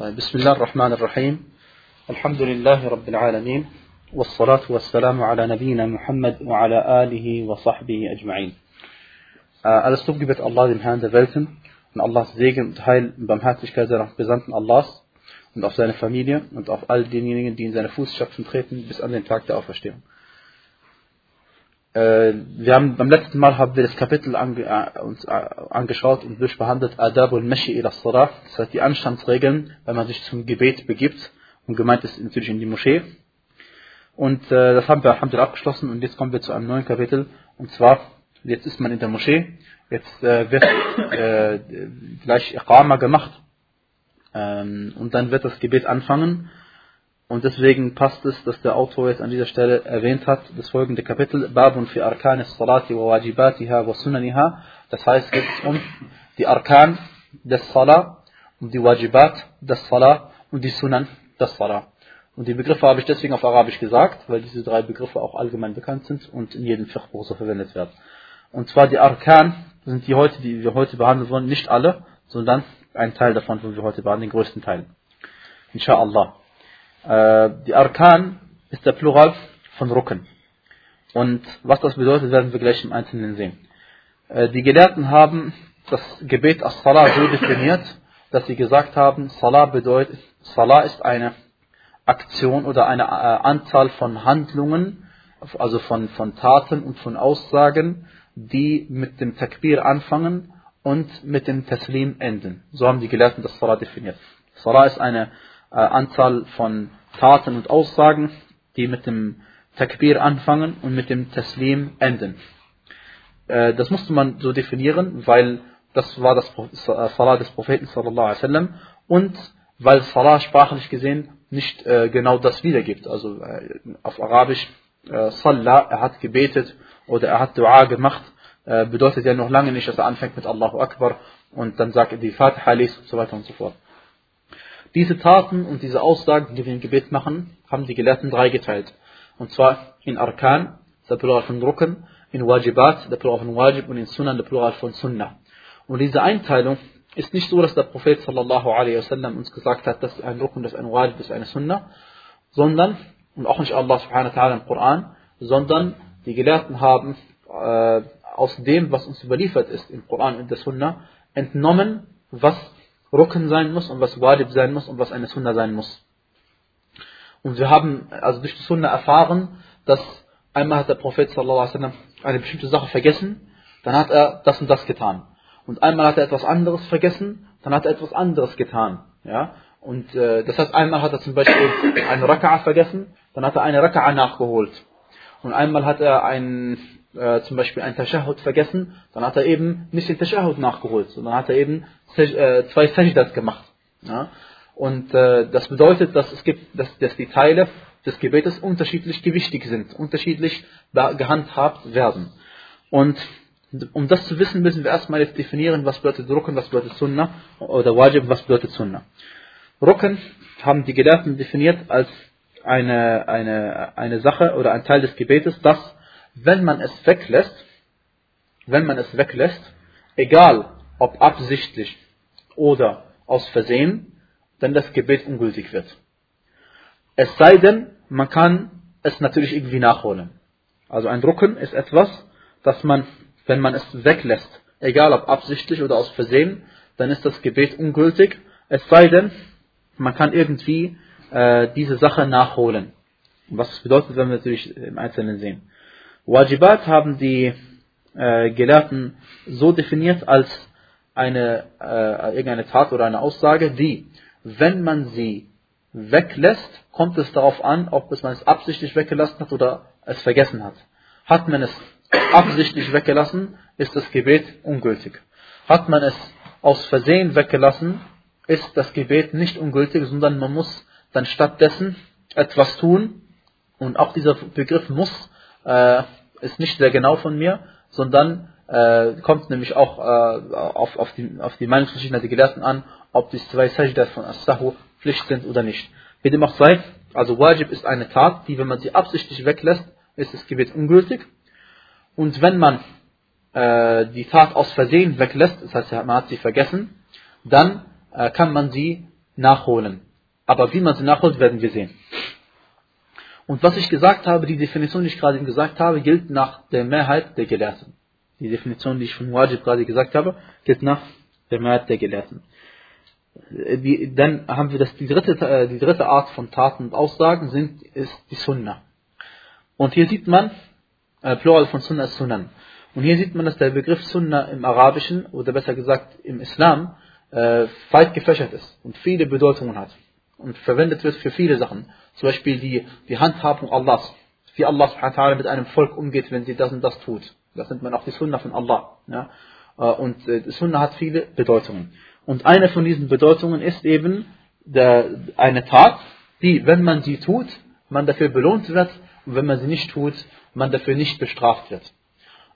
طيب، بسم الله الرحمن الرحيم. الحمد لله رب العالمين والصلاة والسلام على نبينا محمد وعلى آله وصحبه أجمعين. آه، على سبب الله دين هاند فلتن من الله سيجن تهيل بمهاتش كذرة بزنت الله. und auf seine Familie und auf all denjenigen, die in seine Fußstapfen treten, bis an den Tag der Auferstehung. Äh, wir haben beim letzten Mal haben wir das Kapitel ange, äh, uns äh, angeschaut und durchbehandelt Adab und Meshi ila Salah, das heißt die Anstandsregeln, wenn man sich zum Gebet begibt und gemeint ist natürlich in die Moschee. Und äh, das haben wir Alhamdulillah abgeschlossen und jetzt kommen wir zu einem neuen Kapitel. Und zwar jetzt ist man in der Moschee, jetzt äh, wird äh, gleich Iqama gemacht. Ähm, und dann wird das Gebet anfangen und deswegen passt es, dass der Autor jetzt an dieser Stelle erwähnt hat, das folgende Kapitel, Babun fi Arkan salati wa wajibatiha wa sunaniha. Das heißt, es geht um die Arkan des Salah, um die Wajibat des Salah und die Sunan des Salah. Und die Begriffe habe ich deswegen auf Arabisch gesagt, weil diese drei Begriffe auch allgemein bekannt sind und in jedem Fiqh so verwendet werden. Und zwar die Arkan sind die heute, die wir heute behandeln wollen, nicht alle, sondern ein Teil davon, wo wir heute behandeln, den größten Teil. Inshallah. Äh, die Arkan ist der Plural von Rücken. Und was das bedeutet, werden wir gleich im Einzelnen sehen. Äh, die Gelehrten haben das Gebet als Salah so definiert, dass sie gesagt haben, Salah bedeutet, Salah ist eine Aktion oder eine äh, Anzahl von Handlungen, also von, von Taten und von Aussagen, die mit dem Takbir anfangen und mit dem Taslim enden. So haben die Gelehrten das Salah definiert. Salah ist eine äh, Anzahl von Taten und Aussagen, die mit dem Takbir anfangen und mit dem Taslim enden. Äh, das musste man so definieren, weil das war das äh, Salah des Propheten sallallahu alaihi wasallam und weil Salah sprachlich gesehen nicht äh, genau das wiedergibt. Also äh, auf Arabisch äh, Salah, er hat gebetet oder er hat Dua gemacht, äh, bedeutet ja noch lange nicht, dass er anfängt mit Allahu Akbar und dann sagt er die Fatiha liest und so weiter und so fort. Diese Taten und diese Aussagen, die wir im Gebet machen, haben die Gelehrten drei geteilt. Und zwar in Arkan, der Plural von Rücken, in Wajibat, der Plural von Wajib und in Sunnah, der Plural von Sunnah. Und diese Einteilung ist nicht so, dass der Prophet sallallahu alaihi wasallam uns gesagt hat, das ist ein Rücken, das ein Wajib, das ist eine Sunnah, sondern, und auch nicht Allah subhanahu wa ta'ala im Koran, sondern die Gelehrten haben äh, aus dem, was uns überliefert ist im Koran und der Sunnah, entnommen, was Rücken sein muss und was Wajib sein muss und was eine Sunna sein muss. Und wir haben also durch die Sunna erfahren, dass einmal hat der Prophet eine bestimmte Sache vergessen, dann hat er das und das getan. Und einmal hat er etwas anderes vergessen, dann hat er etwas anderes getan. Ja? Und äh, das heißt, einmal hat er zum Beispiel eine Raka'a vergessen, dann hat er eine Raka'a nachgeholt. Und einmal hat er ein, äh, zum Beispiel ein Tashahud vergessen, dann hat er eben nicht den Tashahud nachgeholt, sondern hat er eben äh, zwei Sajdas gemacht. Ja? Und äh, das bedeutet, dass es gibt, dass, dass die Teile des Gebetes unterschiedlich gewichtig sind, unterschiedlich gehandhabt werden. Und um das zu wissen, müssen wir erstmal jetzt definieren, was bedeutet Rucken, was bedeutet Sunnah oder Wajib, was bedeutet Sunnah. Rucken haben die Gelehrten definiert als eine, eine, eine Sache oder ein Teil des Gebetes, dass, wenn man es weglässt, wenn man es weglässt, egal ob absichtlich oder aus Versehen, dann das Gebet ungültig wird. Es sei denn, man kann es natürlich irgendwie nachholen. Also ein Drucken ist etwas, dass man, wenn man es weglässt, egal ob absichtlich oder aus Versehen, dann ist das Gebet ungültig. Es sei denn, man kann irgendwie äh, diese Sache nachholen. Was das bedeutet, werden wir natürlich im Einzelnen sehen. Wajibat haben die äh, Gelehrten so definiert als eine, äh, irgendeine Tat oder eine Aussage, die, wenn man sie weglässt, kommt es darauf an, ob es man es absichtlich weggelassen hat oder es vergessen hat. Hat man es absichtlich weggelassen, ist das Gebet ungültig. Hat man es aus Versehen weggelassen, ist das Gebet nicht ungültig, sondern man muss dann stattdessen etwas tun. Und auch dieser Begriff muss äh, ist nicht sehr genau von mir, sondern äh, kommt nämlich auch äh, auf, auf, die, auf die Meinungsverschiedenheit der Gelehrten an, ob die zwei Sajdas von As-Sahu Pflicht sind oder nicht. Wie dem auch sei, also Wajib ist eine Tat, die, wenn man sie absichtlich weglässt, ist das Gebet ungültig. Und wenn man äh, die Tat aus Versehen weglässt, das heißt, man hat sie vergessen, dann äh, kann man sie nachholen. Aber wie man sie nachholt, werden wir sehen. Und was ich gesagt habe, die Definition, die ich gerade gesagt habe, gilt nach der Mehrheit der Gelehrten. Die Definition, die ich von Wajib gerade gesagt habe, gilt nach der Mehrheit der Gelehrten. Die, dann haben wir das, die dritte, äh, die dritte Art von Taten und Aussagen sind, ist die Sunnah. Und hier sieht man, äh, Plural von Sunnah ist Sunan. Und hier sieht man, dass der Begriff Sunnah im Arabischen, oder besser gesagt im Islam, äh, weit gefächert ist und viele Bedeutungen hat. Und verwendet wird für viele Sachen. Zum Beispiel die, die Handhabung Allahs. Wie Allah mit einem Volk umgeht, wenn sie das und das tut. Das nennt man auch die Sunnah von Allah. Ja? Äh, und äh, die Sunnah hat viele Bedeutungen. Und eine von diesen Bedeutungen ist eben der, eine Tat, die, wenn man sie tut, man dafür belohnt wird und wenn man sie nicht tut, man dafür nicht bestraft wird.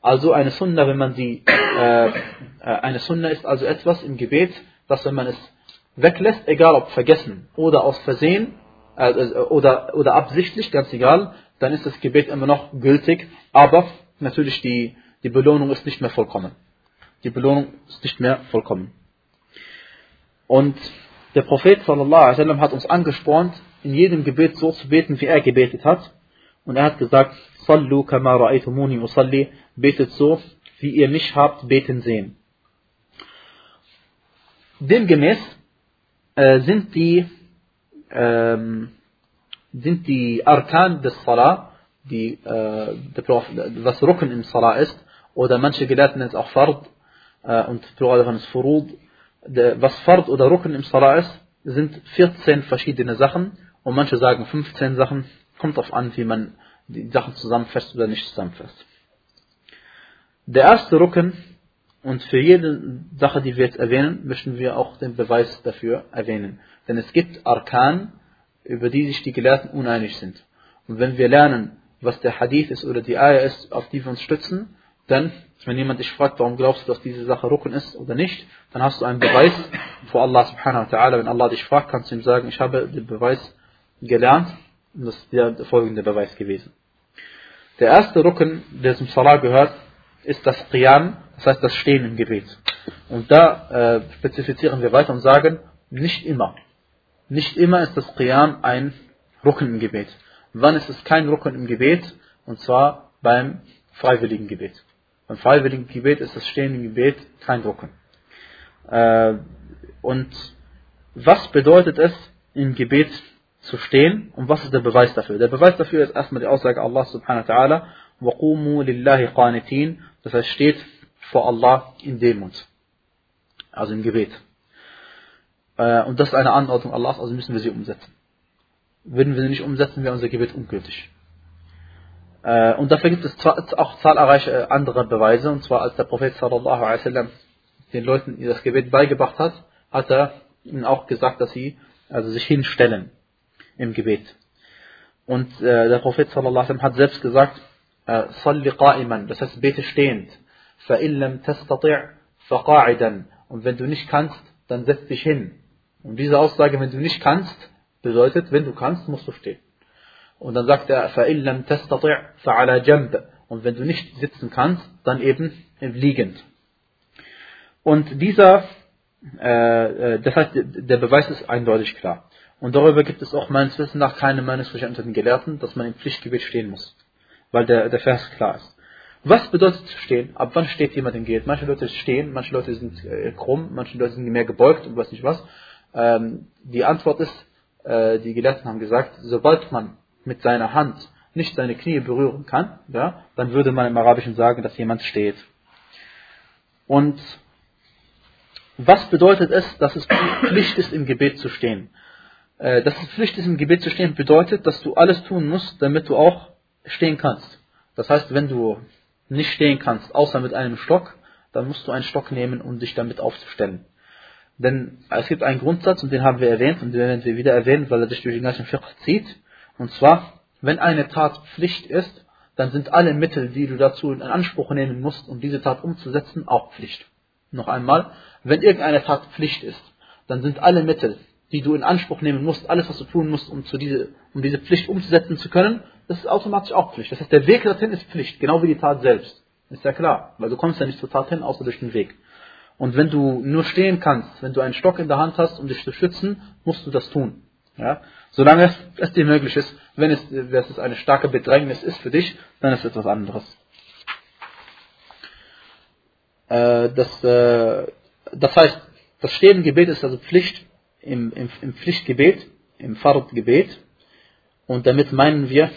Also eine Sunna, wenn man sie, äh, äh, eine Sunna ist also etwas im Gebet, dass wenn man es weglässt, egal ob vergessen oder aus Versehen oder, oder absichtlich, ganz egal, dann ist das Gebet immer noch gültig, aber natürlich die, die Belohnung ist nicht mehr vollkommen. Die Belohnung ist nicht mehr vollkommen. Und der Prophet sallallahu alaihi wasallam hat uns angespornt, in jedem Gebet so zu beten, wie er gebetet hat. Und er hat gesagt, Sallu kama ra'aytumuni usalli, betet so, wie ihr mich habt beten sehen. Demgemäß äh, sind die ähm, sind die Arkan des Salah, die, äh, was Rücken im Salah ist, oder manche Gelehrten nennen es auch Fard, äh, und Plural davon ist Furud, was Fard oder Rücken im Salah ist, sind 14 verschiedene Sachen, und manche sagen 15 Sachen, kommt darauf an, wie man die Sachen zusammenfasst oder nicht zusammenfasst. Der erste Rücken, und für jede Sache, die wir jetzt erwähnen, möchten wir auch den Beweis dafür erwähnen. Denn es gibt Arkan, über die sich die Gelehrten uneinig sind. Und wenn wir lernen, was der Hadith ist oder die Ayah ist, auf die wir uns stützen, dann, wenn jemand dich fragt, warum glaubst du, dass diese Sache Rukun ist oder nicht, dann hast du einen Beweis vor Allah subhanahu wa ta'ala. Wenn Allah dich fragt, kannst du ihm sagen, ich habe den Beweis gelernt und das ist der folgende Beweis gewesen. Der erste Rücken, der zum Salah gehört, ist das Qiyam, das heißt das Stehen im Gebet. Und da äh, spezifizieren wir weiter und sagen, nicht immer. Nicht immer ist das Qiyam ein Rücken im Gebet. Wann ist es kein Rücken im Gebet? Und zwar beim freiwilligen Gebet. Beim freiwilligen Gebet ist das Stehen im Gebet kein Rücken. Äh, und was bedeutet es, im Gebet zu stehen und was ist der Beweis dafür? Der Beweis dafür ist erstmal die Aussage Allah subhanahu wa ta'ala وَقُومُوا لِلَّهِ قَانِتِينَ Das heißt, steht vor Allah in Demut. Also im Gebet. Äh, und das ist eine Anordnung Allahs, also müssen wir sie umsetzen. Würden wir sie nicht umsetzen, wäre unser Gebet ungültig. Äh, und dafür gibt es auch zahlreiche andere Beweise. Und zwar, als der Prophet sallallahu alaihi wasallam den Leuten das Gebet beigebracht hat, hat er ihnen auch gesagt, dass sie also sich hinstellen im Gebet. Und äh, der Prophet sallallahu alaihi wasallam hat selbst gesagt, äh, Salli qa'iman, das heißt bete stehend. فَإِن لَمْ تَسْتَطِعْ فَقَاعِدًا Und wenn du nicht kannst, dann setz dich hin. Und diese Aussage, wenn du nicht kannst, bedeutet, wenn du kannst, musst du stehen. Und dann sagt er, فَإِن لَمْ تَسْتَطِعْ فَعَلَى جَنْبَ Und wenn du nicht sitzen kannst, dann eben liegend. Und dieser, äh, äh das heißt, der Beweis ist eindeutig klar. Und darüber gibt es auch meines Wissens nach keine Meinungsverschränkung unter den Gelehrten, dass man im Pflichtgebet stehen muss. Weil der, der Vers klar ist. Was bedeutet stehen? Ab wann steht jemand im Gebet? Manche Leute stehen, manche Leute sind äh, krumm, manche Leute sind mehr gebeugt und weiß nicht was. Ähm, die Antwort ist, äh, die Gelehrten haben gesagt, sobald man mit seiner Hand nicht seine Knie berühren kann, ja, dann würde man im Arabischen sagen, dass jemand steht. Und was bedeutet es, dass es Pflicht ist, im Gebet zu stehen? Äh, dass es Pflicht ist, im Gebet zu stehen, bedeutet, dass du alles tun musst, damit du auch stehen kannst. Das heißt, wenn du nicht stehen kannst, außer mit einem Stock, dann musst du einen Stock nehmen, um dich damit aufzustellen. Denn es gibt einen Grundsatz, und den haben wir erwähnt, und den werden wir wieder erwähnen, weil er sich durch den ganzen Fiqh zieht. Und zwar, wenn eine Tat Pflicht ist, dann sind alle Mittel, die du dazu in Anspruch nehmen musst, um diese Tat umzusetzen, auch Pflicht. Noch einmal, wenn irgendeine Tat Pflicht ist, dann sind alle Mittel, die du in Anspruch nehmen musst, alles, was du tun musst, um, diese, um diese Pflicht umzusetzen zu können, das ist automatisch auch Pflicht. Das heißt, der Weg dorthin ist Pflicht, genau wie die Tat selbst. Ist ja klar, weil du kommst ja nicht zur Tat hin, außer durch den Weg. Und wenn du nur stehen kannst, wenn du einen Stock in der Hand hast, um dich zu schützen, musst du das tun. Ja? Solange es, es dir möglich ist, wenn es, wenn es eine starke Bedrängnis ist für dich, dann ist es etwas anderes. Äh, das, äh, das heißt, das Stehen im Gebet ist also Pflicht im, im, im Pflichtgebet, im Fardgebet. Und damit meinen wir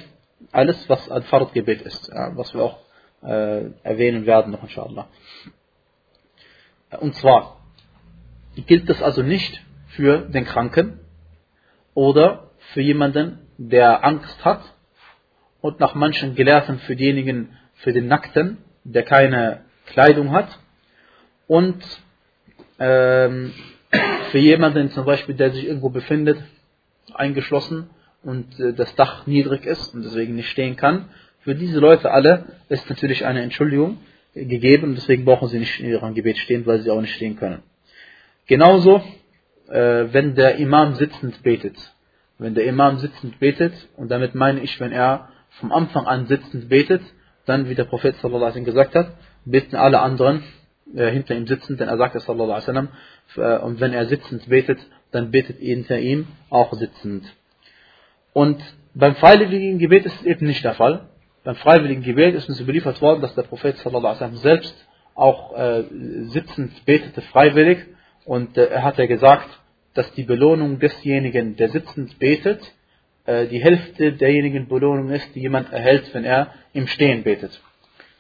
alles, was ein Fardgebet ist, was wir auch äh, erwähnen werden noch inshallah. Und zwar gilt das also nicht für den Kranken oder für jemanden, der Angst hat und nach manchen Gelehrten für diejenigen, für den Nackten, der keine Kleidung hat und ähm, für jemanden zum Beispiel, der sich irgendwo befindet, eingeschlossen und äh, das Dach niedrig ist und deswegen nicht stehen kann, für diese Leute alle ist natürlich eine Entschuldigung gegeben, deswegen brauchen sie nicht in ihrem Gebet stehen, weil sie auch nicht stehen können. Genauso, äh, wenn der Imam sitzend betet. Wenn der Imam sitzend betet, und damit meine ich, wenn er vom Anfang an sitzend betet, dann, wie der Prophet sallallahu alaihi gesagt hat, beten alle anderen äh, hinter ihm sitzend, denn er sagte sallallahu alaihi und wenn er sitzend betet, dann betet hinter ihm auch sitzend. Und beim freiwilligen Gebet ist es eben nicht der Fall. Beim freiwilligen Gebet ist uns überliefert worden, dass der Prophet sallallahu selbst auch äh, sitzend betete freiwillig und äh, er hat ja gesagt, dass die Belohnung desjenigen, der sitzend betet, äh, die Hälfte derjenigen Belohnung ist, die jemand erhält, wenn er im Stehen betet.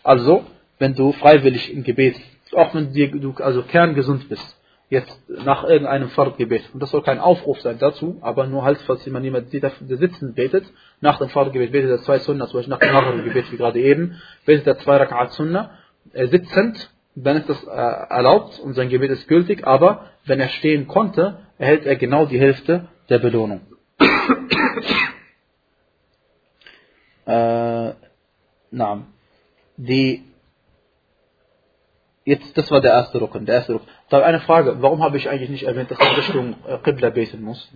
Also, wenn du freiwillig im Gebet, auch wenn du also kerngesund bist, jetzt nach irgendeinem Fahrtgebet. Und das soll kein Aufruf sein dazu, aber nur halt, falls jemand jemand sieht, der sitzen betet, nach dem Fahrtgebet betet er zwei Sunna, zum Beispiel nach dem Maghrib-Gebet, wie gerade eben, betet er zwei Rak'at Sunna, äh, sitzend, dann ist das äh, erlaubt und sein Gebet ist gültig, aber wenn er stehen konnte, erhält er genau die Hälfte der Belohnung. äh, na, die Jetzt, das war der erste Rücken, der erste Rücken. Da eine Frage, warum habe ich eigentlich nicht erwähnt, dass man Richtung äh, Qibla beten muss?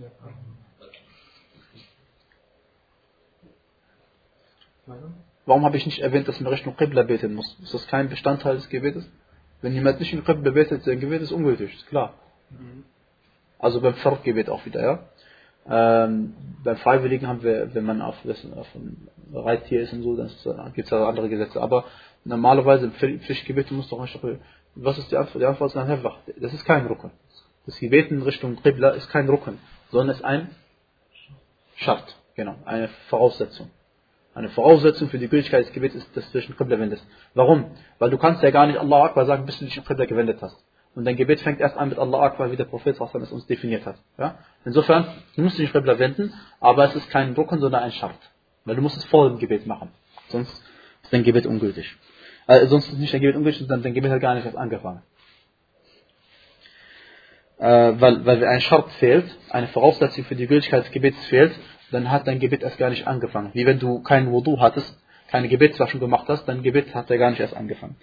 Warum habe ich nicht erwähnt, dass man Richtung Qibla beten muss? Ist das kein Bestandteil des Gebetes? Wenn jemand nicht in Qibla betet, sein Gebet ist ungültig, ist klar. Also beim Fardgebet auch wieder, ja. Ähm, beim Freiwilligen haben wir, wenn man auf, auf einem Reittier ist und so, dann gibt es ja andere Gesetze. Aber normalerweise im Pflichtgebet muss doch nicht, was ist die Antwort? Die Antwort ist einfach, das ist kein Rücken. Das Gebet in Richtung Qibla ist kein Rücken, sondern ist ein Schart, genau, eine Voraussetzung. Eine Voraussetzung für die Gültigkeit des Gebets ist, dass du zwischen Qibla wendest. Warum? Weil du kannst ja gar nicht Allah Akbar sagen, bis du dich in Qibla gewendet hast. Und dein Gebet fängt erst an mit Allah Akbar, wie der Prophet es uns definiert hat. Ja? Insofern, du musst dich in Qibla wenden, aber es ist kein Rücken, sondern ein Schart. Weil du musst es vor dem Gebet machen. Sonst ist dein Gebet ungültig. Äh, sonst ist nicht dein Gebet ungültig, sondern dein Gebet hat gar nicht erst angefangen. Äh, weil, weil ein Schart fehlt, eine Voraussetzung für die Gültigkeit des Gebets fehlt, dann hat dein Gebet erst gar nicht angefangen. Wie wenn du keinen Wudu hattest, keine Gebetswaschen gemacht hast, dein Gebet hat ja gar nicht erst angefangen.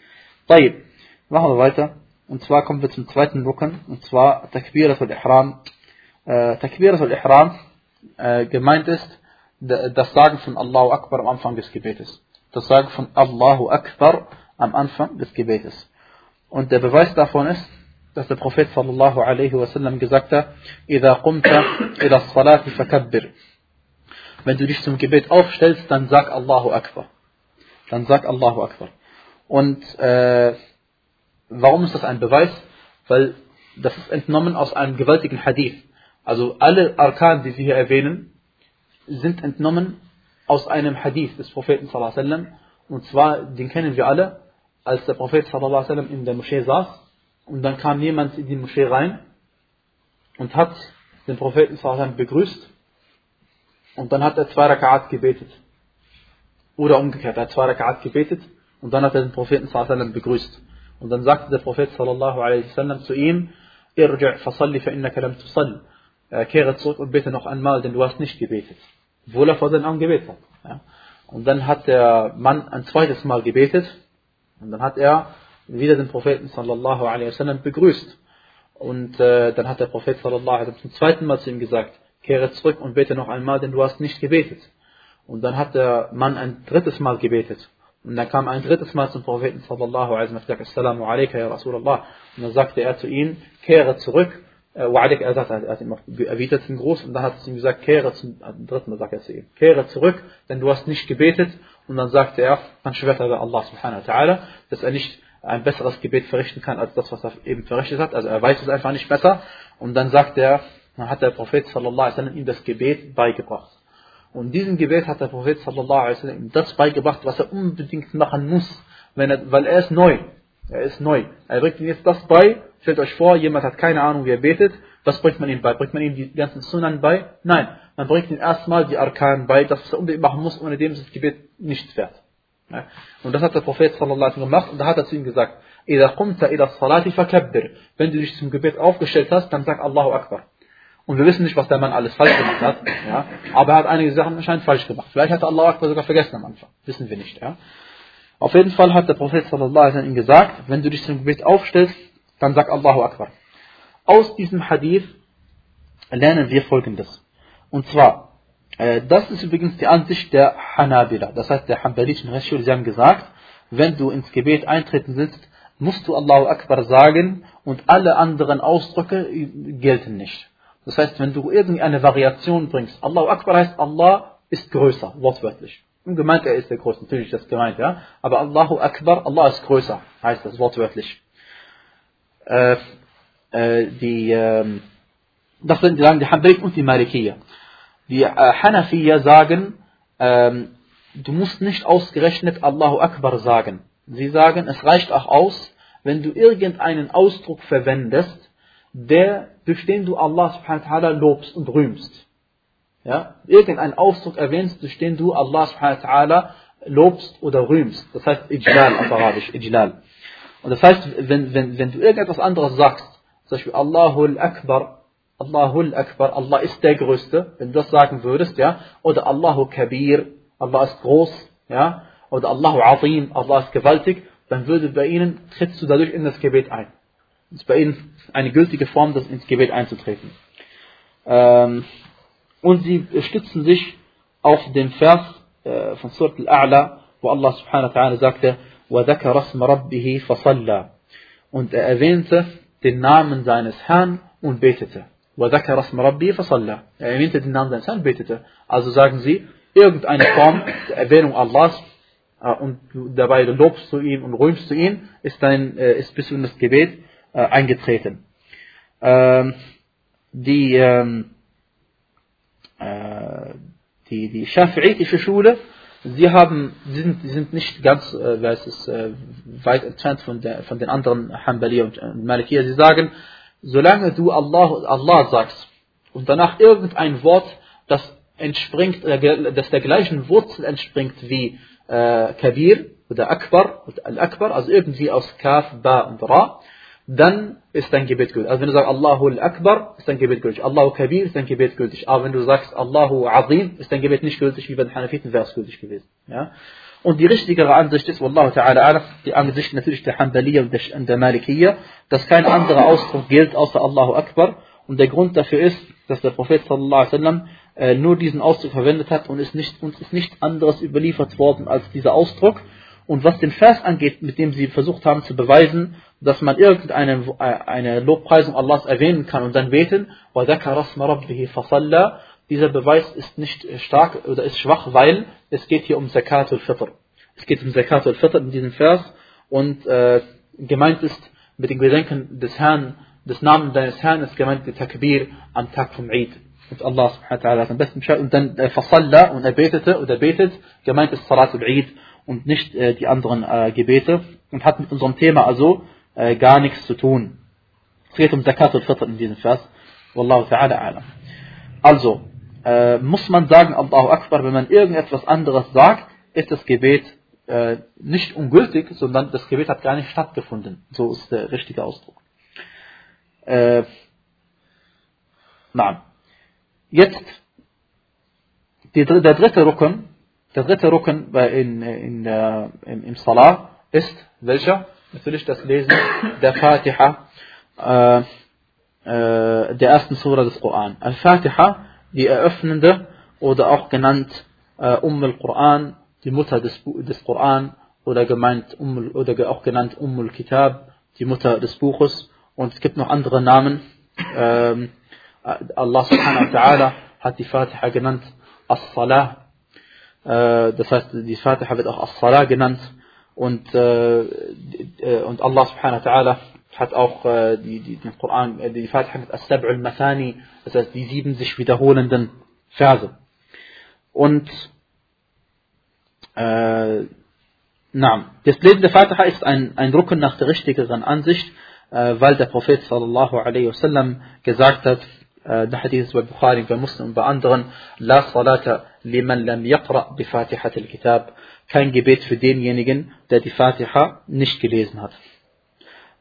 Tayyib. Machen wir weiter. Und zwar kommen wir zum zweiten Rücken, und zwar Takbirat al-Ihram. Äh, Takbirat al-Ihram äh, gemeint ist, das Sagen von Allahu Akbar am Anfang des Gebetes das Sagen von Allahu Akbar am Anfang des Gebetes. Und der Beweis davon ist, dass der Prophet sallallahu alaihi wasallam gesagt hat, إِذَا قُمْتَ إِلَى الصَّلَاةِ فَكَبِّرْ Wenn du dich zum Gebet aufstellst, dann sag Allahu Akbar. Dann sag Allahu Akbar. Und äh, warum ist das ein Beweis? Weil das ist entnommen aus einem gewaltigen Hadith. Also alle Arkan, die wir hier erwähnen, sind entnommen aus einem Hadith des Propheten sallam, und zwar, den kennen wir alle, als der Prophet sallam in der Moschee saß und dann kam jemand in die Moschee rein und hat den Propheten sallam begrüßt und dann hat er zwei Raka'at gebetet. Oder umgekehrt, er hat zwei Raka'at gebetet und dann hat er den Propheten sallam begrüßt. Und dann sagte der Prophet sallallahu alaihi wasallam zu ihm, Irji' fasalli fa lam tusall. Kehre zurück und bete noch einmal, denn du hast nicht gebetet obwohl er vor seinen Augen gebetet hat. Ja. Und dann hat der Mann ein zweites Mal gebetet und dann hat er wieder den Propheten sallallahu alaihi wasallam begrüßt. Und äh, dann hat der Prophet sallallahu alaihi wasallam zum zweiten Mal zu ihm gesagt, kehre zurück und bete noch einmal, denn du hast nicht gebetet. Und dann hat der Mann ein drittes Mal gebetet. Und dann kam ein drittes Mal zum Propheten sallallahu alaihi wasallam und dann sagte er zu ihm, kehre zurück. Äh, Wa'alik, er sagt, er hat ihm erwidert den Gruß und dann hat es ihm gesagt, kehre zum dritten Mal sagt er zu ihm, kehre zurück, denn du hast nicht gebetet. Und dann sagte er, dann schwört er bei Allah subhanahu wa ta'ala, dass er nicht ein besseres Gebet verrichten kann als das, was er eben verrichtet hat. Also er weiß es einfach nicht besser. Und dann sagt er, dann hat der Prophet sallallahu alaihi ihm das Gebet beigebracht. Und diesem Gebet hat der Prophet sallallahu alaihi ihm das beigebracht, was er unbedingt machen muss, wenn er, weil er ist neu. Er ist neu. Er bringt ihm jetzt das bei. Stellt euch vor, jemand hat keine Ahnung, wie er betet. Was bringt man ihm bei? Bringt man ihm die ganzen Sunan bei? Nein. Man bringt ihm erstmal die Arkan bei, das, was er unbedingt machen muss, ohne dem das Gebet nicht fährt. Und das hat der Prophet sallallahu alaihi wasallam gemacht und da hat er zu ihm gesagt, إذا قمت إلى الصلاة فكبر. Wenn du dich zum Gebet aufgestellt hast, dann sag Allahu Akbar. Und wir wissen nicht, was der Mann alles falsch gemacht hat. Ja? Aber er hat einige Sachen anscheinend falsch gemacht. Vielleicht hat er Allah Akbar sogar vergessen am Anfang. Wissen wir nicht. Ja? Auf jeden Fall hat der Prophet sallallahu alaihi wasallam ihm gesagt, wenn du dich zum Gebet aufstellst, dann sag Allahu Akbar. Aus diesem Hadith lernen wir folgendes. Und zwar, äh, das ist übrigens die Ansicht der Hanabila, das heißt der Hanbalitischen Rechtsschule. Sie haben gesagt, wenn du ins Gebet eintreten willst, musst du Allahu Akbar sagen und alle anderen Ausdrücke gelten nicht. Das heißt, wenn du irgendeine Variation bringst, Allahu Akbar heißt, Allah ist größer, wortwörtlich. Und gemeint, er ist der Größte, natürlich ist das gemeint, ja. Aber Allahu Akbar, Allah ist größer, heißt das wortwörtlich. Äh, äh, die, äh, das sind die Hanbalik und die Malikiya. Die äh, Hanafiya sagen, ähm, du musst nicht ausgerechnet Allahu Akbar sagen. Sie sagen, es reicht auch aus, wenn du irgendeinen Ausdruck verwendest, der, durch den du Allah subhanahu wa ta'ala lobst und rühmst. Ja? Irgendeinen Ausdruck erwähnst, durch den du Allah subhanahu wa ta'ala lobst oder rühmst. Das heißt Ijlal auf Arabisch, Ijlal. Und das heißt, wenn, wenn, wenn du irgendetwas anderes sagst, zum Beispiel Allahul Akbar, Allahul Akbar, Allah ist der Größte, wenn du das sagen würdest, ja, oder Allahu Kabir, Allah ist groß, ja, oder Allahu Azim, Allah ist gewaltig, dann würde bei ihnen, trittst du dadurch in das Gebet ein. Das ist bei ihnen eine gültige Form, das ins Gebet einzutreten. Ähm, und sie stützen sich auf den Vers äh, von Surat Al-A'la, wo Allah subhanahu wa ta'ala sagte, وَذَكَرَ اسْمَ رَبِّهِ فَصَلَّى Und er erwähnte den Namen seines Herrn und betete. وَذَكَرَ اسْمَ رَبِّهِ فَصَلَّى Er erwähnte den Namen seines Herrn und betete. Also sagen sie, irgendeine Form der Erwähnung Allahs äh, und dabei lobst du ihn und rühmst du ihn, ist, dein, äh, ist bis in das Gebet äh, eingetreten. Ähm, die, ähm, äh, die, die Schafi'itische Schule, sie haben, sie sind, sie sind nicht ganz, äh, weiß es, äh, weit entfernt von, der, von den anderen Hanbali und äh, Malikiya. Sie sagen, solange du Allah, Allah sagst und danach irgendein Wort, das entspringt, äh, das der gleichen Wurzel entspringt wie äh, Kabir oder Akbar, Al-Akbar, also irgendwie aus Kaf, Ba und Ra, dann ist dein Gebet gültig. Also wenn du sagst Allahu Akbar, ist dein Gebet gültig. Allahu Kabir ist dein Gebet gültig. Aber wenn du sagst Allahu Azim, ist dein Gebet nicht gültig, wie bei den Hanafiten wäre es gültig gewesen. Ja? Und die richtigere Ansicht ist, Wallahu ta'ala die Ansicht natürlich der Hanbaliya und der, der dass kein anderer Ausdruck gilt außer Allahu Akbar. Und der Grund dafür ist, dass der Prophet sallallahu alaihi wasallam äh, nur diesen Ausdruck verwendet hat und ist nicht, uns ist nichts anderes überliefert worden als dieser Ausdruck. Und was den Vers angeht, mit dem sie versucht haben zu beweisen, dass man irgendeine äh, eine Lobpreisung Allahs erwähnen kann und dann beten, dieser Beweis ist nicht stark oder ist schwach, weil es geht hier um Zakat al-Fitr. Es geht um Zakat al-Fitr in diesem Vers und äh, gemeint ist mit dem Gedenken des Herrn, des Namens deines Herrn ist gemeint der Takbir am Tag vom Eid. Und Allah subhanahu wa ta'ala hat am besten Bescheid. Und dann äh, Fasalla und er betete oder betet, gemeint ist Salat al-Eid und nicht äh, die anderen äh, Gebete und hat mit unserem Thema also äh, gar nichts zu tun. Es geht um Zakat und Fitr in diesem Vers. Wallahu ta'ala alam. Also, äh, muss man sagen, Allahu Akbar, wenn man irgendetwas anderes sagt, ist das Gebet äh, nicht ungültig, sondern das Gebet hat gar nicht stattgefunden. So ist der richtige Ausdruck. Äh, na. Jetzt, die, der dritte Rücken, der dritte Rücken in, in, in, im Salah ist welcher? natürlich das Lesen der Fatiha, äh, äh, der ersten Surah des Koran. Al-Fatiha, die eröffnende oder auch genannt äh, Umm al-Quran, die Mutter des, des Koran oder Ummul, oder auch genannt Ummul Kitab, die Mutter des Buches. Und es gibt noch andere Namen. Ähm, Allah subhanahu wa ta'ala hat die Fatiha genannt As-Salah. Äh, das heißt, die Fatiha wird auch As-Salah genannt. Und, äh, äh, und Allah subhanahu wa ta'ala hat auch die, die, den Koran, die Fatiha mit As-Sab'ul Mathani, das heißt die sieben sich wiederholenden Verse. Und äh, na, das Lesen der Fatiha ist ein, ein Rücken nach der richtigeren Ansicht, äh, weil der Prophet sallallahu alaihi wasallam gesagt hat, der Hadith ist bei Bukhari, bei Muslim und bei anderen, La salata liman lam yaqra bi Fatihat al-Kitab. Kein Gebet für denjenigen, der die Fatiha nicht gelesen hat.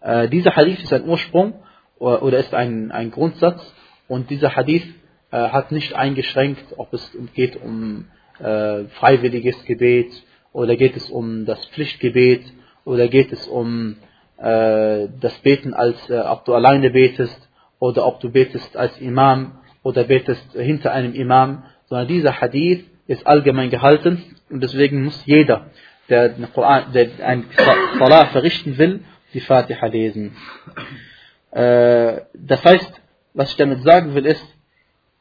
Äh, dieser Hadith ist ein Ursprung äh, oder ist ein, ein Grundsatz und dieser Hadith äh, hat nicht eingeschränkt, ob es geht um äh, freiwilliges Gebet oder geht es um das Pflichtgebet oder geht es um äh, das Beten als äh, ob du alleine betest oder ob du betest als Imam oder betest hinter einem Imam, sondern dieser Hadith ist allgemein gehalten und deswegen muss jeder, der, Koran, der ein Salah verrichten will, die Fatiha lesen. Äh, das heißt, was ich damit sagen will, ist,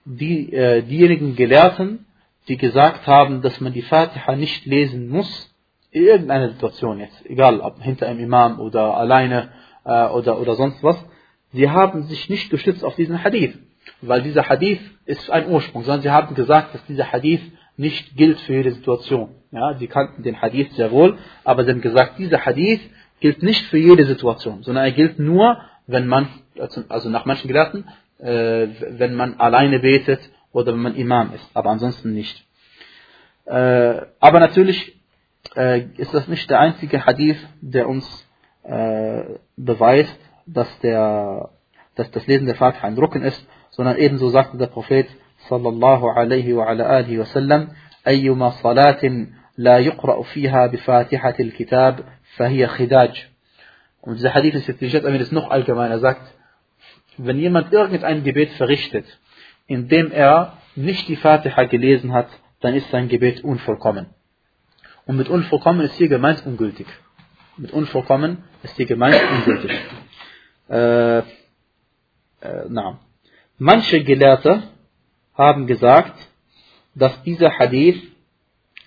die, äh, diejenigen Gelehrten, die gesagt haben, dass man die Fatiha nicht lesen muss, in irgendeiner Situation jetzt, egal ob hinter einem Imam oder alleine äh, oder, oder sonst was, sie haben sich nicht gestützt auf diesen Hadith, weil dieser Hadith ist ein Ursprung, sondern sie haben gesagt, dass dieser Hadith nicht gilt für jede Situation. Ja, sie kannten den Hadith sehr wohl, aber sie haben gesagt, dieser Hadith gilt nicht für jede Situation, sondern er gilt nur, wenn man, also nach manchen Gelehrten, äh, wenn man alleine betet oder wenn man Imam ist, aber ansonsten nicht. Äh, aber natürlich äh, ist das nicht der einzige Hadith, der uns äh, beweist, dass, der, dass das Lesen der Fatiha ein Rücken ist, sondern ebenso sagte der Prophet sallallahu alaihi wa ala alihi wa sallam, أيما صلاة لا يقرأ فيها بفاتحة الكتاب فهي خداج. Und dieser Hadith ist jetzt, ist noch allgemeiner, sagt, wenn jemand irgendein Gebet verrichtet, indem er nicht die Fatiha gelesen hat, dann ist sein Gebet unvollkommen. Und mit unvollkommen ist hier gemeint ungültig. Mit unvollkommen ist hier gemeint ungültig. Äh, äh, na. Manche Gelehrte haben gesagt, dass dieser Hadith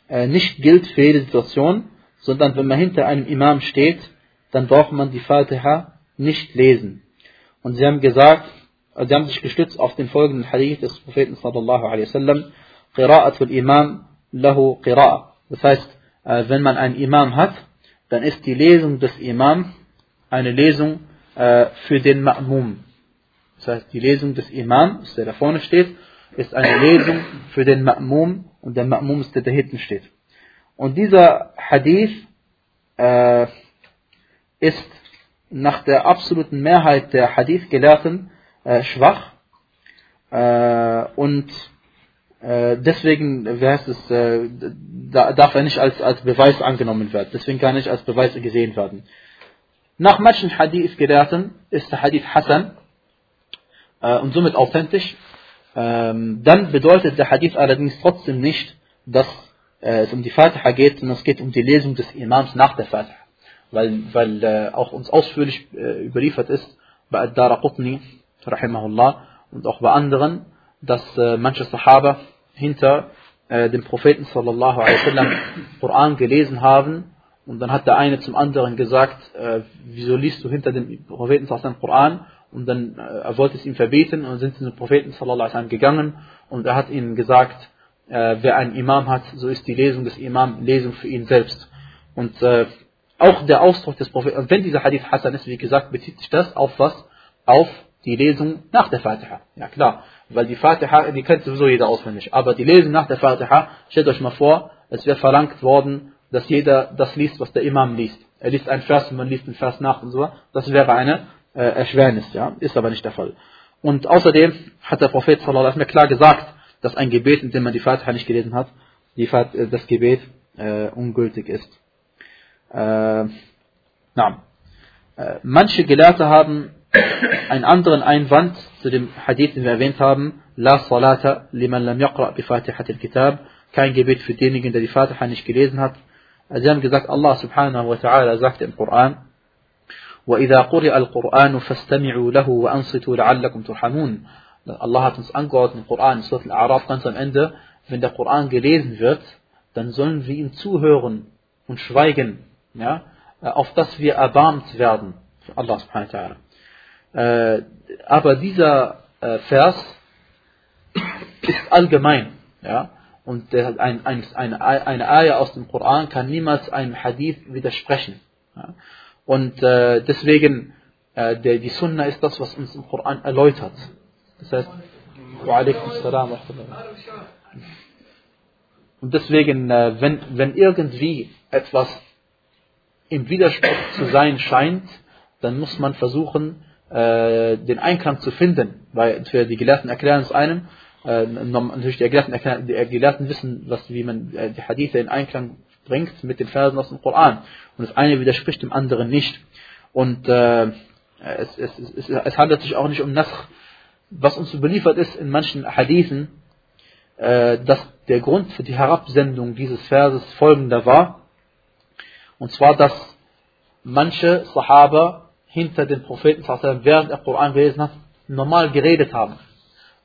äh, nicht gilt für jede Situation, sondern wenn man hinter einem Imam steht, dann braucht man die Fatiha nicht lesen. Und sie haben gesagt, sie haben sich gestützt auf den folgenden Hadith des Propheten sallallahu alaihi wasallam, Qira'atul Imam lahu Qira'a. Das heißt, äh, wenn man einen Imam hat, dann ist die Lesung des Imam eine Lesung äh, für den Ma'mum. Das heißt, die Lesung des Imam, der da vorne steht, ist eine Lesung für den Ma'mum und der Ma'mum ist der, der hinten steht. Und dieser Hadith äh, ist nach der absoluten Mehrheit der Hadith-Gelehrten äh, schwach äh, und äh, deswegen wie heißt es, da, darf er nicht als, als Beweis angenommen werden. Deswegen kann er nicht als Beweis gesehen werden. Nach manchen Hadith-Gelehrten ist der Hadith Hassan äh, und somit authentisch. Ähm, dann bedeutet der Hadith allerdings trotzdem nicht, dass äh, es um die Fatiha geht, sondern es geht um die Lesung des Imams nach der Fatiha weil, weil äh, auch uns ausführlich äh, überliefert ist bei Ad-Daraqutni, rahimahullah, und auch bei anderen, dass äh, manche Sahaba hinter äh, dem Propheten sallallahu alaihi wasallam Koran gelesen haben und dann hat der eine zum anderen gesagt, äh, wieso liest du hinter dem Propheten wasallam Koran und dann äh, er wollte es ihm verbieten und sind zum Propheten wasallam gegangen und er hat ihnen gesagt, äh, wer einen Imam hat, so ist die Lesung des Imam Lesung für ihn selbst. Und äh, auch der Ausdruck des Propheten, und wenn dieser Hadith Hassan ist, wie gesagt, bezieht sich das auf was? Auf die Lesung nach der Fatiha. Ja klar, weil die Fatiha, die kennt sowieso jeder auswendig. Aber die Lesung nach der Fatiha, stellt euch mal vor, es wäre verlangt worden, dass jeder das liest, was der Imam liest. Er liest einen Vers und man liest den Vers nach und so. Das wäre eine äh, Erschwernis, ja. Ist aber nicht der Fall. Und außerdem hat der Prophet sallallahu alaihi klar gesagt, dass ein Gebet, in dem man die Fatiha nicht gelesen hat, die, äh, das Gebet äh, ungültig ist. Äh, na, äh, manche Gelehrte haben einen anderen Einwand zu dem Hadith, den wir erwähnt haben. La salata liman lam yaqra bi fatihat al-kitab. Kein Gebet für denjenigen, der die Fatiha nicht gelesen hat. Sie haben gesagt, Allah subhanahu wa ta'ala sagte im Koran, وَإِذَا قُرِئَ الْقُرْآنُ فَاسْتَمِعُوا لَهُ وَأَنصِتُوا لَعَلَّكُمْ تُرْحَمُونَ Allah hat uns angeordnet im Koran, in Surat al-Araf ganz am Ende, wenn der Koran gelesen wird, dann sollen wir ihm zuhören und schweigen, ja, auf dass wir erbarmt werden. Allah subhanahu wa ta'ala. Äh, aber dieser äh, Vers ist allgemein. Ja? und der, ein, ein, eine, eine Ayah aus dem Koran kann niemals einem Hadith widersprechen. Und äh, deswegen, äh, der, die Sunna ist das, was uns im Koran erläutert. Das heißt, und deswegen, äh, wenn, wenn irgendwie etwas im Widerspruch zu sein scheint, dann muss man versuchen, äh, den Einklang zu finden, weil für die Gelehrten erklären es einem, natürlich die erklären, die Gelehrten wissen, was, wie man äh, die Hadithe in Einklang bringt mit den Versen aus dem Koran. Und das eine widerspricht dem anderen nicht. Und äh, es, es, es, es, handelt sich auch nicht um Nasr. Was uns überliefert ist in manchen Hadithen, äh, dass der Grund für die Herabsendung dieses Verses folgender war. Und zwar, dass manche Sahaba hinter den Propheten, während der Koran gelesen hat, normal geredet haben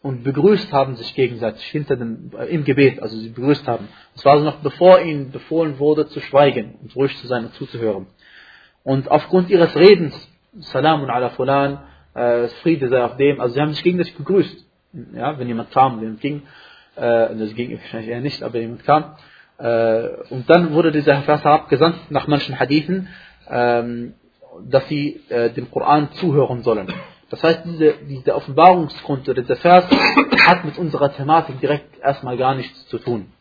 und begrüßt haben sich gegenseitig hinter dem, äh, im Gebet, also sie begrüßt haben. Das war also noch bevor ihnen befohlen wurde zu schweigen und ruhig zu sein und zuzuhören. Und aufgrund ihres Redens, Salamun ala Fulan, äh, Friede sei auf dem, also sie haben sich gegenseitig begrüßt. Ja, wenn jemand kam, wenn jemand ging, äh, das ging wahrscheinlich eher nicht, aber jemand kam. Äh, und dann wurde dieser Vers herabgesandt nach manchen Hadithen, ähm, dass sie äh, dem Koran zuhören sollen. Das heißt, diese, diese Offenbarungsgrund oder dieser Vers hat mit unserer Thematik direkt erstmal gar nichts zu tun.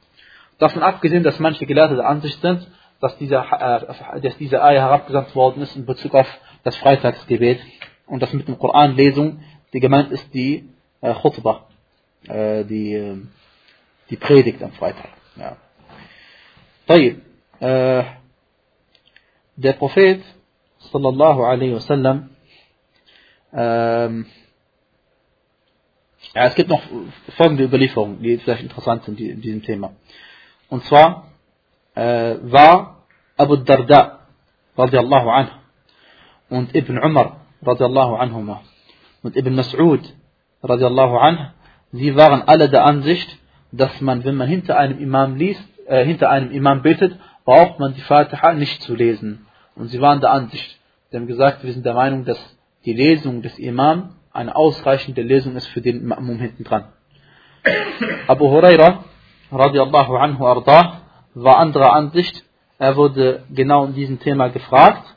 Davon abgesehen, dass manche Gelehrte der Ansicht sind, dass dieser, äh, dass diese Eier herabgesandt worden ist in Bezug auf das Freitagsgebet und dass mit der Koranlesung die gemeint ist die äh, Khutbah, äh, die, äh, die Predigt am Freitag. Ja. Äh, der Prophet sallallahu alaihi wasallam ähm, ja, es gibt noch folgende Überlieferungen, die vielleicht interessant sind in diesem Thema. Und zwar äh, war Abu Darda radiallahu anhu und Ibn Umar radiallahu anhuma und Ibn Mas'ud radiallahu anhu, sie waren alle der Ansicht, dass man, wenn man hinter einem Imam liest, äh, hinter einem Imam betet, braucht man die Fatiha nicht zu lesen. Und sie waren der Ansicht. Sie haben gesagt, wir sind der Meinung, dass die Lesung des Imam eine ausreichende Lesung ist für den Ma'mum hinten dran. Abu Huraira, radiallahu anhu ardah, war anderer Ansicht. Er wurde genau in diesem Thema gefragt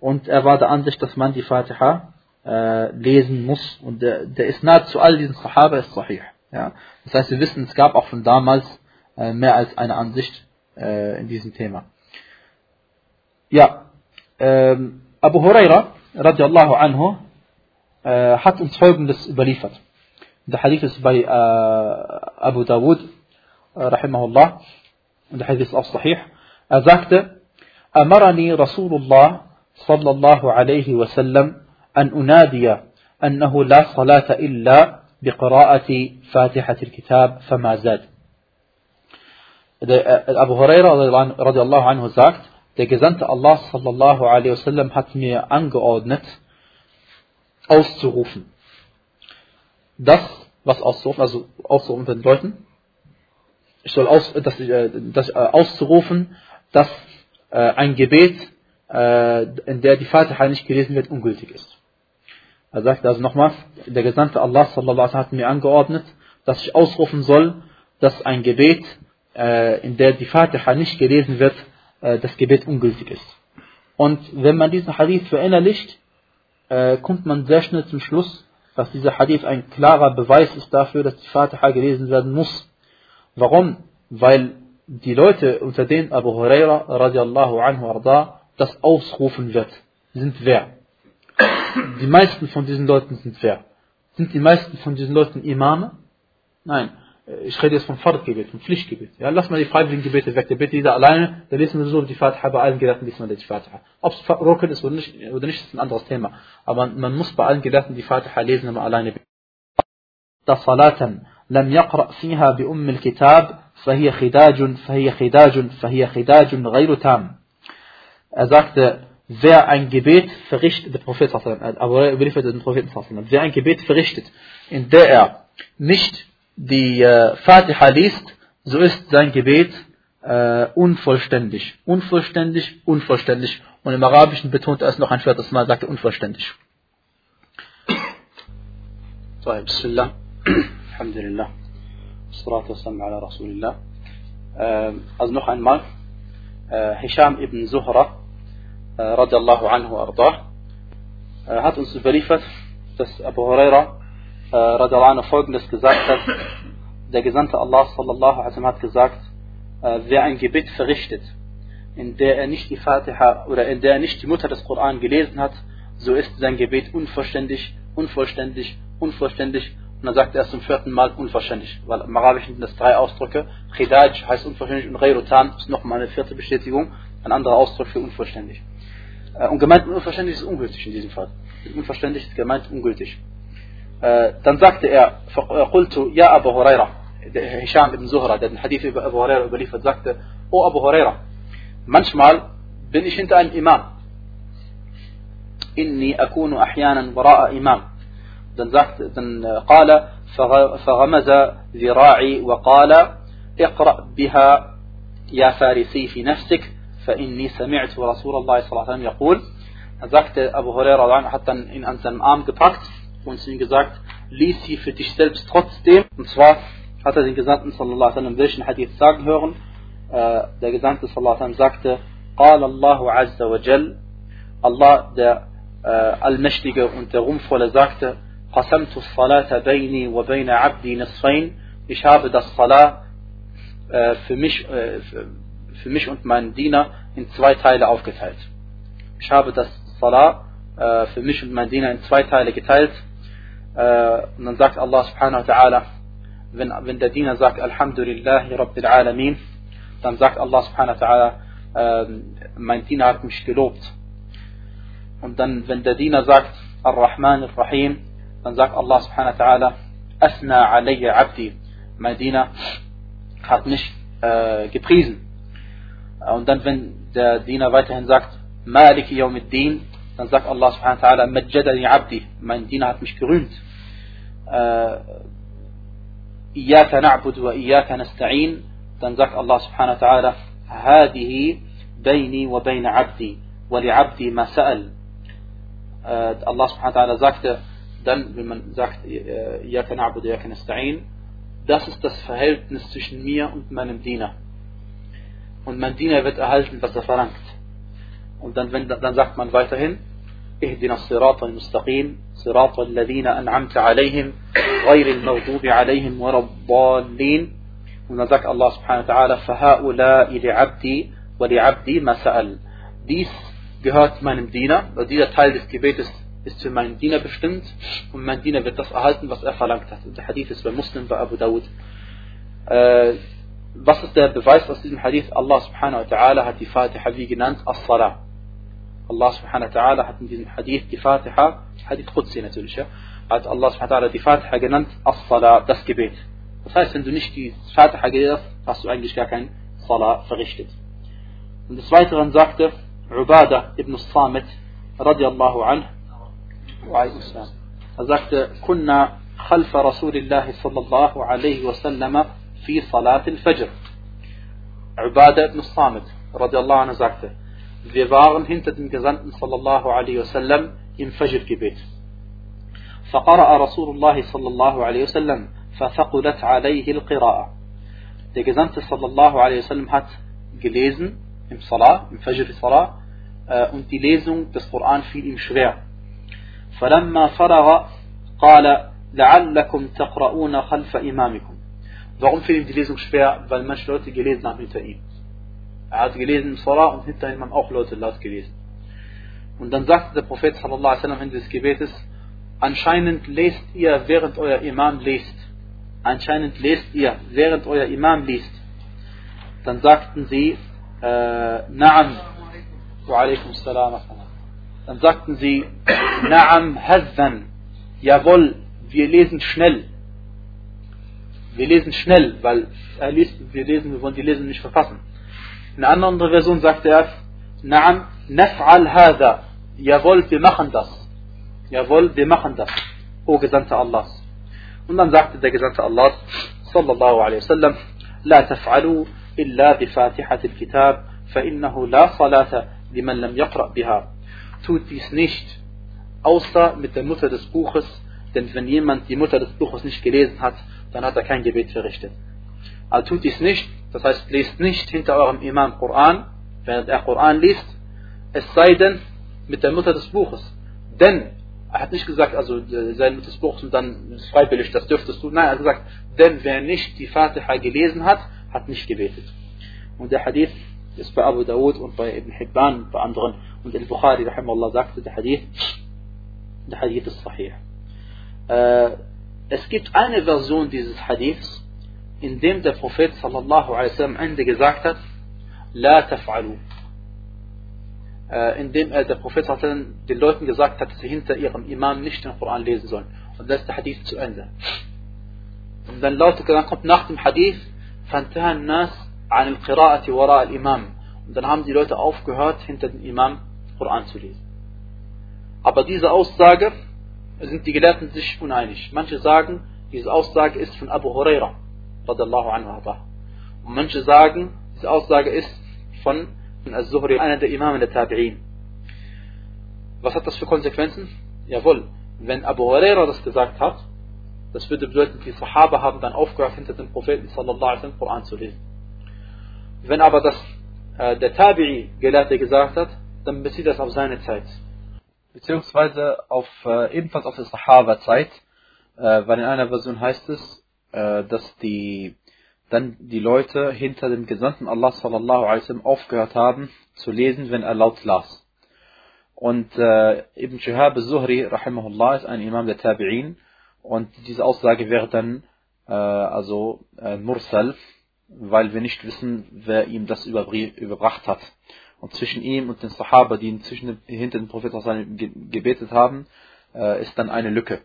und er war der Ansicht, dass man die Fatiha äh, lesen muss. Und der, der Isnad zu all diesen Sahaba ist sahih. Ja? Das heißt, wir wissen, es gab auch von damals äh, mehr als eine Ansicht äh, in diesem Thema. Ja, ähm, Abu Huraira, radiallahu anhu, äh, hat uns folgendes überliefert. Der Hadith ist bei äh, Abu Dawud, äh, rahimahullah, und der Hadith ist auch sahih. Er sagte, أمرني رسول الله صلى الله عليه وسلم أن أنادي أنه لا صلاة إلا بقراءة فاتحة الكتاب فما زاد. Abu Huraira radiallahu anhu sagt, der Gesandte Allah sallallahu alaihi wasallam hat mir angeordnet, auszurufen. Das, was auszurufen, also auszurufen den Leuten, ich soll aus, das, äh, das äh, auszurufen, dass äh, ein Gebet, äh, in der die Fatiha nicht gelesen wird, ungültig ist. Er sagt also nochmals, der Gesandte Allah sallallahu alaihi wasallam hat mir angeordnet, dass ich ausrufen soll, dass ein Gebet, äh, in der die Fatiha nicht gelesen wird, äh, das Gebet ungültig ist. Und wenn man diesen Hadith verinnerlicht, äh, kommt man sehr schnell zum Schluss, dass dieser Hadith ein klarer Beweis ist dafür, dass die Fatiha gelesen werden muss. Warum? Weil die Leute, unter denen Abu Huraira radiallahu anhu arda, das ausrufen wird, sind wer? Die meisten von diesen Leuten sind wer? Sind die meisten von diesen Leuten Imame? Nein. Äh, ich rede jetzt vom Fardgebet, vom Pflichtgebet. Ja, lass mal die freiwilligen Gebete weg. Der betet jeder alleine, der lesen wir so die Fatiha, bei allen Gelehrten liest man die Fatiha. Ob es Rucken ist oder nicht, oder nicht, ist ein anderes Thema. Aber man, man muss bei allen Gelehrten die Fatiha lesen, wenn man alleine betet. Das Salatan لم يقرأ فيها بأم الكتاب فهي خداج فهي خداج فهي خداج غير تام Er sagte, wer ein Gebet verrichtet, der Prophet aber überliefert den Propheten wer ein Gebet verrichtet, in der er nicht die äh, Fatiha liest, so ist sein Gebet äh, unvollständig. Unvollständig, unvollständig. Und im Arabischen betont er es noch ein viertes Mal, sagt er unvollständig. Bismillah. Alhamdulillah. Salatu wassalamu ala Rasulillah. Äh, also noch einmal, äh, Hisham ibn Zuhra, äh, radiallahu anhu arda'ah, hat uns überliefert, dass Abu Huraira radiallahu anhu folgendes gesagt hat der Gesandte Allah sallallahu alaihi hat gesagt wer ein Gebet verrichtet in der er nicht die Fatiha oder in der er nicht die Mutter des Koran gelesen hat so ist sein Gebet unvollständig unvollständig unvollständig und dann sagt er erst zum vierten Mal unvollständig, weil im Arabischen sind das drei Ausdrücke. Khidaj heißt unvollständig und Ghayrutan ist nochmal eine vierte Bestätigung, ein anderer Ausdruck für unvollständig. Äh, und gemeint unvollständig ist ungültig in diesem Fall. Unvollständig ist gemeint ungültig. Äh, dann sagte er, قلت يا أبا هريرة Zuhra, der den Hadith über Abu Huraira überliefert, sagte, O Abu Huraira, manchmal bin ich hinter einem Imam. Inni akunu ahyanan wara'a Imam. dann sagt dann قال فغمز ذراعي وقال اقرأ بها يا فارسي في نفسك فإني سمعت رسول الله صلى الله عليه وسلم يقول dann sagte Abu Huraira hat dann ihn an seinen Arm gepackt und zu ihm gesagt lies sie für dich selbst trotzdem und zwar hat er den Gesandten sallallahu alaihi wasallam welchen Hadith sagen hören der Gesandte sallallahu alaihi wasallam sagte قال الله عز وجل Allah der Allmächtige und der Ruhmvolle sagte قسمت الصلاة بيني وبين عبدي نصفين ich habe das Salah äh, für, mich, äh, für mich und meinen Diener in zwei Teile aufgeteilt. Ich habe das Salah äh, für mich und meinen Diener in zwei Teile geteilt. Äh, und dann sagt Allah subhanahu wa ta'ala, wenn, wenn der Diener sagt Alhamdulillahi Rabbil Alamin, dann sagt Allah subhanahu wa ta'ala, äh, mein Diener hat mich gelobt. Und dann, wenn der Diener sagt Ar-Rahman Ar-Rahim, dann sagt Allah subhanahu wa ta'ala, Asna alayya abdi. Mein Diener hat mich äh, gepriesen. Und dann, wenn der Diener weiterhin sagt, Maliki yawmiddin, dann sagt Allah subhanahu wa ta'ala, abdi. Mein Diener hat mich gerühmt. إياك نعبد وإياك نستعين dann sagt Allah subhanahu wa ta'ala هذه بيني وبين عبدي ولعبدي ما سأل Allah subhanahu wa ta'ala sagte dann, wenn man sagt, Yaka na'budu, Yaka nasta'in, das ist das Verhältnis zwischen mir und meinem Diener. Und mein Diener wird erhalten, was er verlangt. Und dann, wenn, dann sagt man weiterhin, اهدنا الصراط المستقيم صراط الذين أنعمت عليهم غير المغضوب عليهم ولا الضالين und dann sagt Allah subhanahu wa ta'ala فهؤلاء لعبدي ولعبدي ما سأل dies gehört meinem Diener, weil dieser Teil des Gebetes ist für meinen Diener bestimmt und mein Diener wird das erhalten, was er verlangt hat. Und der Hadith ist bei Muslim, bei Abu Dawud. Äh, was ist der Beweis aus diesem Hadith? Allah subhanahu wa ta'ala hat die Fatiha wie genannt? As-Salah. Allah subhanahu wa ta'ala hat in diesem Hadith die Fatiha, Hadith Qudsi natürlich, ja, hat Allah subhanahu wa ta'ala die Fatiha genannt As-Salah, das Gebet. Das heißt, wenn du nicht die Fatiha gelesen hast, hast du eigentlich gar kein Salah verrichtet. Und des Weiteren sagte Ubadah ibn Samit radiallahu anhu, السلام فذكرت كنا خلف رسول الله صلى الله عليه وسلم في صلاة الفجر عبادة بن الصامت رضي الله sagte wir waren hinter dem Gesandten الله عليه وسلم im Fajr Gebet فقرأ رسول الله صلى الله عليه وسلم فثقلت عليه القراءة der Gesandte الله عليه وسلم hat gelesen im Salah, im Fajr Salah und die Lesung des Koran fiel ihm schwer فلما فرغ قال لعلكم تقرؤون خلف إمامكم Warum fiel ihm die Lesung schwer? Weil manche Leute gelesen haben hinter ihm. Er hat gelesen im Salah und hinter ihm haben auch Leute laut gelesen. Und dann sagte der Prophet sallallahu alaihi wasallam des Gebetes, anscheinend lest ihr, während euer Imam liest. Anscheinend lest ihr, während euer Imam liest. Dann sagten sie, äh, Naam. Wa alaikum salam. Dann sagten sie, Naam hazan, jawohl, wir lesen schnell. wir lesen schnell, weil er liest, wir lesen, wir wollen die Lesen nicht verpassen. In einer anderen Version sagt er, Naam, naf'al hada. Jawohl, wir machen das. Jawohl, wir machen das. O Gesandter Allahs. Und dann sagte der Gesandte Allahs, sallallahu alaihi wasallam, لا تفعلوا إلا بفاتحة الكتاب فإنه لا صلاة لمن لم يقرأ بها. Tut dies nicht, außer mit der Mutter des Buches, denn wenn jemand die Mutter des Buches nicht gelesen hat, dann hat er kein Gebet verrichtet. Also tut dies nicht, das heißt, lest nicht hinter eurem Imam Koran, während er Koran liest, es sei denn mit der Mutter des Buches. Denn, er hat nicht gesagt, also sein Mutter des Buches und dann freiwillig, das dürftest du. Nein, er hat gesagt, denn wer nicht die Fatiha gelesen hat, hat nicht gebetet. Und der Hadith ist bei Abu Dawud und bei Ibn Hibban und bei anderen. Und Al-Bukhari, rahimahullah, sagte, der Hadith, der Hadith ist sahih. Äh, es gibt eine Version dieses Hadiths, in dem der Prophet sallallahu alaihi wasallam Ende gesagt hat, La taf'alu. Äh, in dem er der Prophet sallallahu alaihi wasallam den Leuten gesagt hat, dass sie hinter ihrem Imam nicht den Koran lesen sollen. Und das ist der Hadith zu Ende. Und dann lautet, dann kommt nach dem Hadith, فانتهى الناس عن القراءة وراء الإمام. Und dann haben die Leute aufgehört, hinter dem Imam Koran zu lesen. Aber diese Aussage sind die Gelehrten sich uneinig. Manche sagen, diese Aussage ist von Abu Huraira, radiallahu anhu. Und manche sagen, diese Aussage ist von Al-Zuhri, einer der Imame der Tabi'in. Was hat das für Konsequenzen? Jawohl, wenn Abu Huraira das gesagt hat, das würde bedeuten, die Sahaba haben dann aufgehört, hinter dem Propheten sallallahu alaihi wasallam Koran zu lesen. Wenn aber das äh, der Tabi'i Gelehrte gesagt hat, dann bezieht das auf seine Zeit. Beziehungsweise auf, äh, ebenfalls auf die Sahaba-Zeit, äh, weil in einer Version heißt es, äh, dass die dann die Leute hinter dem Gesandten Allah sallallahu alaihi wasallam aufgehört haben zu lesen, wenn er laut las. Und äh, Ibn Shihab al-Zuhri, rahimahullah, ist ein Imam der Tabi'in und diese Aussage wäre dann äh, also äh, Mursal, weil wir nicht wissen, wer ihm das überbracht hat. Und zwischen ihm und den Sahaba, die zwischen, hinter dem Propheten gebetet haben, äh, ist dann eine Lücke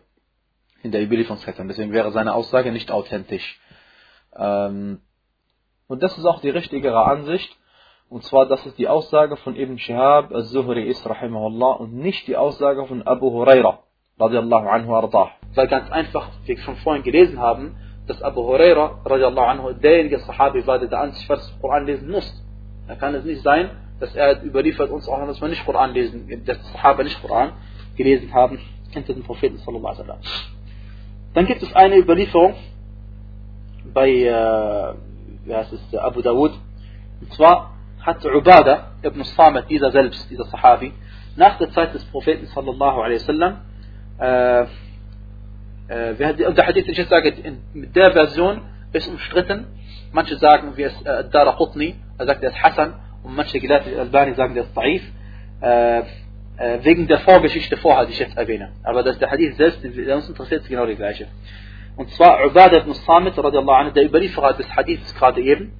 in der Überlieferungskette. Deswegen wäre seine Aussage nicht authentisch. Ähm, und das ist auch die richtigere Ansicht. Und zwar, dass es die Aussage von Ibn Shihab al-Zuhri ist, rahimahullah, und nicht die Aussage von Abu Huraira, radiallahu anhu ardah. Weil ganz einfach, wie wir schon vorhin gelesen haben, dass Abu Huraira, radiallahu anhu, derjenige Sahabi war, der an sich was Koran lesen muss. Da kann es nicht sein, dass er überliefert uns auch, dass wir nicht Koran lesen, dass Sahaba nicht Koran gelesen haben, hinter den Propheten sallallahu alaihi wasallam. Dann gibt es eine Überlieferung, bei äh, wie heißt es, Abu Dawud. Und zwar hat Ubada ibn Samit, dieser selbst, dieser Sahabi, nach der Zeit des Propheten sallallahu alaihi wasallam, äh, äh, der Hadith, ich jetzt sage, mit der Version ist umstritten. Manche sagen, wie es äh, Dara Qutni, er sagt, er ist Hassan, und manche Gelehrte Albani sagen, der ist Taif. Äh, äh, wegen der Vorgeschichte vorher, die ich jetzt erwähne. Aber das der Hadith selbst, der uns interessiert, ist genau die gleiche. Und zwar Ubadah ibn Samit, anhu, der Überlieferer des Hadiths gerade eben,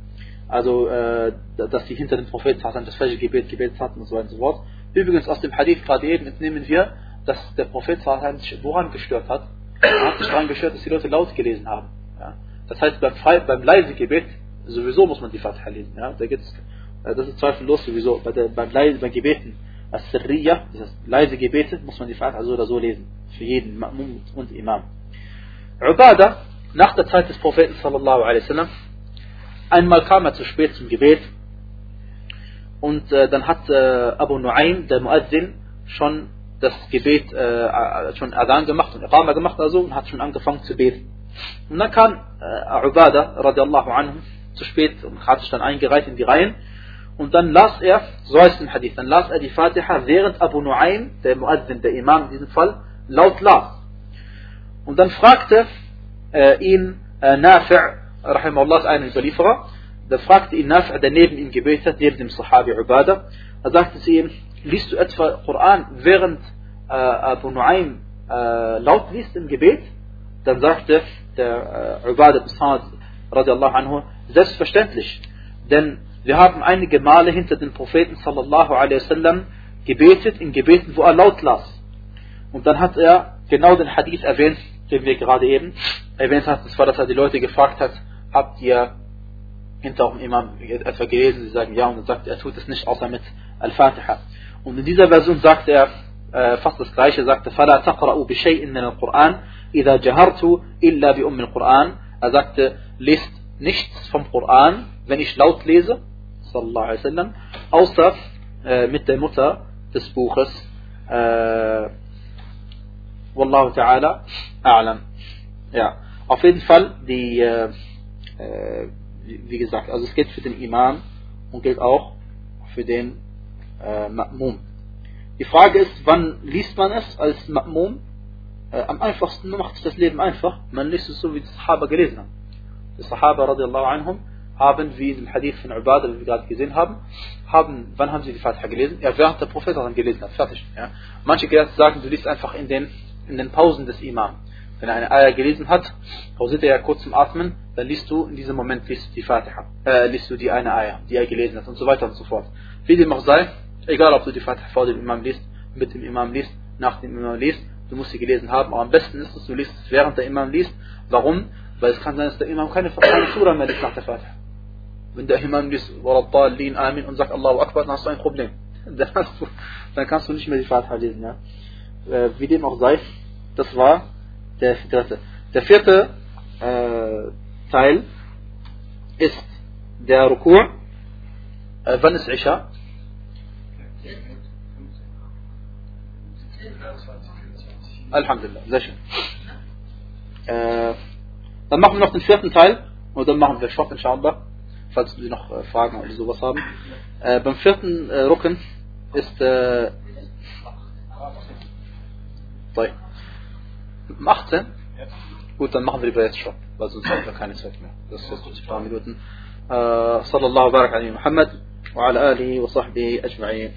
also, äh, dass sie hinter dem Propheten das falsche Gebet gebetet hatten und so weiter und so fort. Übrigens aus dem Hadith gerade eben entnehmen wir, dass der Prophet sich woran gestört hat. Er hat sich daran gestört, dass die Leute laut gelesen haben. Ja. Das heißt, beim, beim leise Gebet, sowieso muss man die Fatiha lesen. Ja. Da gibt's, äh, das ist zweifellos sowieso. Bei der, beim, beim Gebeten, als Sirriya, das heißt leise Gebete, muss man die Fatiha so oder so lesen. Für jeden Ma'mum und Imam. Ubada, nach der Zeit des Propheten sallallahu alaihi wasallam, einmal kam er zu spät zum Gebet und äh, dann hat äh, Abu Nu'aym, der Muazzin, schon das Gebet äh, schon Adhan gemacht und Iqama gemacht also und hat schon angefangen zu beten. Und dann kam äh, Ubada radiallahu anhu zu spät und hat sich dann eingereiht in die Reihen und dann las er, so heißt im Hadith, dann las er die Fatiha, während Abu Nu'aym, der Muazzin, der Imam in diesem Fall, laut las. Und dann fragte äh, ihn äh, Nafi' rahimahullah, ein Überlieferer, da fragte ihn Nafi', der neben ihm gebetet hat, neben dem Sahabi Ubada, er sagte zu ihm, liest du etwa Koran, während äh, Abu Nu'aym äh, laut liest im Gebet? Dann sagte der äh, Ubada radiallahu anhu, selbstverständlich, denn wir haben einige Male hinter den Propheten sallallahu alaihi wasallam gebetet, in Gebeten, wo er laut las. Und dann hat er genau den Hadith erwähnt, den wir gerade eben erwähnt hat, das war, dass er die Leute gefragt hat, habt ihr hinter auch dem Imam etwa gelesen? Sie sagen ja und dann sagt er, er tut es nicht außer mit Al-Fatiha. Und in dieser Version sagt er äh, fast das gleiche, sagte, فَلَا تَقْرَأُوا بِشَيْءٍ مِنَ الْقُرْآنِ إِذَا جَهَرْتُ إِلَّا بِأُمِّ الْقُرْآنِ Er sagte, lest nichts vom Koran, wenn ich laut lese, sallallahu alaihi wasallam, außer äh, mit der Mutter des Buches. Äh, Wallahu ta'ala a'lam. Ja, auf jeden Fall, die, äh, äh wie gesagt, also es gilt für den Imam und gilt auch für den äh, Ma'mum. Die Frage ist, wann liest man es als Ma'mum? Äh, am einfachsten macht es das Leben einfach. Man liest es so, wie die Sahaba gelesen haben. Die Sahaba radiallahu anhum haben, wie im Hadith von Ubadah, wie wir gerade gesehen haben, haben, wann haben sie die Fatiha gelesen? Ja, während der Prophet daran gelesen hat. Fertig. Ja. Manche Gelehrte sagen, du liest einfach in den, in den Pausen des Imam. Wenn er eine Eier gelesen hat, pausiert er ja kurz zum Atmen, dann liest du in diesem Moment liest die Fatiha, äh, liest du die eine Eier, die er gelesen hat und so weiter und so fort. Wie dem auch sei, egal ob du die Fatiha vor dem Imam liest, mit dem Imam liest, nach dem Imam liest, du musst sie gelesen haben, aber am besten ist es, du liest es während der Imam liest. Warum? Weil es kann sein, dass der Imam keine, keine Surah mehr liest nach der Fatiha. Wenn der Imam liest, Waradallin, Amin und sagt Allahu Akbar, dann hast du ein Problem. Dann, kannst du nicht mehr die Fatiha lesen. Ja? Äh, wie dem auch sei, das war der dritte. Der vierte äh, Teil ist der Rukur. Äh, wann ist Isha? Alhamdulillah, sehr schön. Äh, dann machen wir noch den vierten Teil und dann machen wir Schock inshallah, falls Sie noch äh, Fragen oder sowas haben. Äh, beim vierten äh, Rücken ist äh, 18? Gut, dann machen wir lieber jetzt schon, weil sonst haben wir keine Zeit mehr. Das ist jetzt ein paar Minuten. Äh, sallallahu barak ala Muhammad wa ala alihi wa sahbihi ajma'in.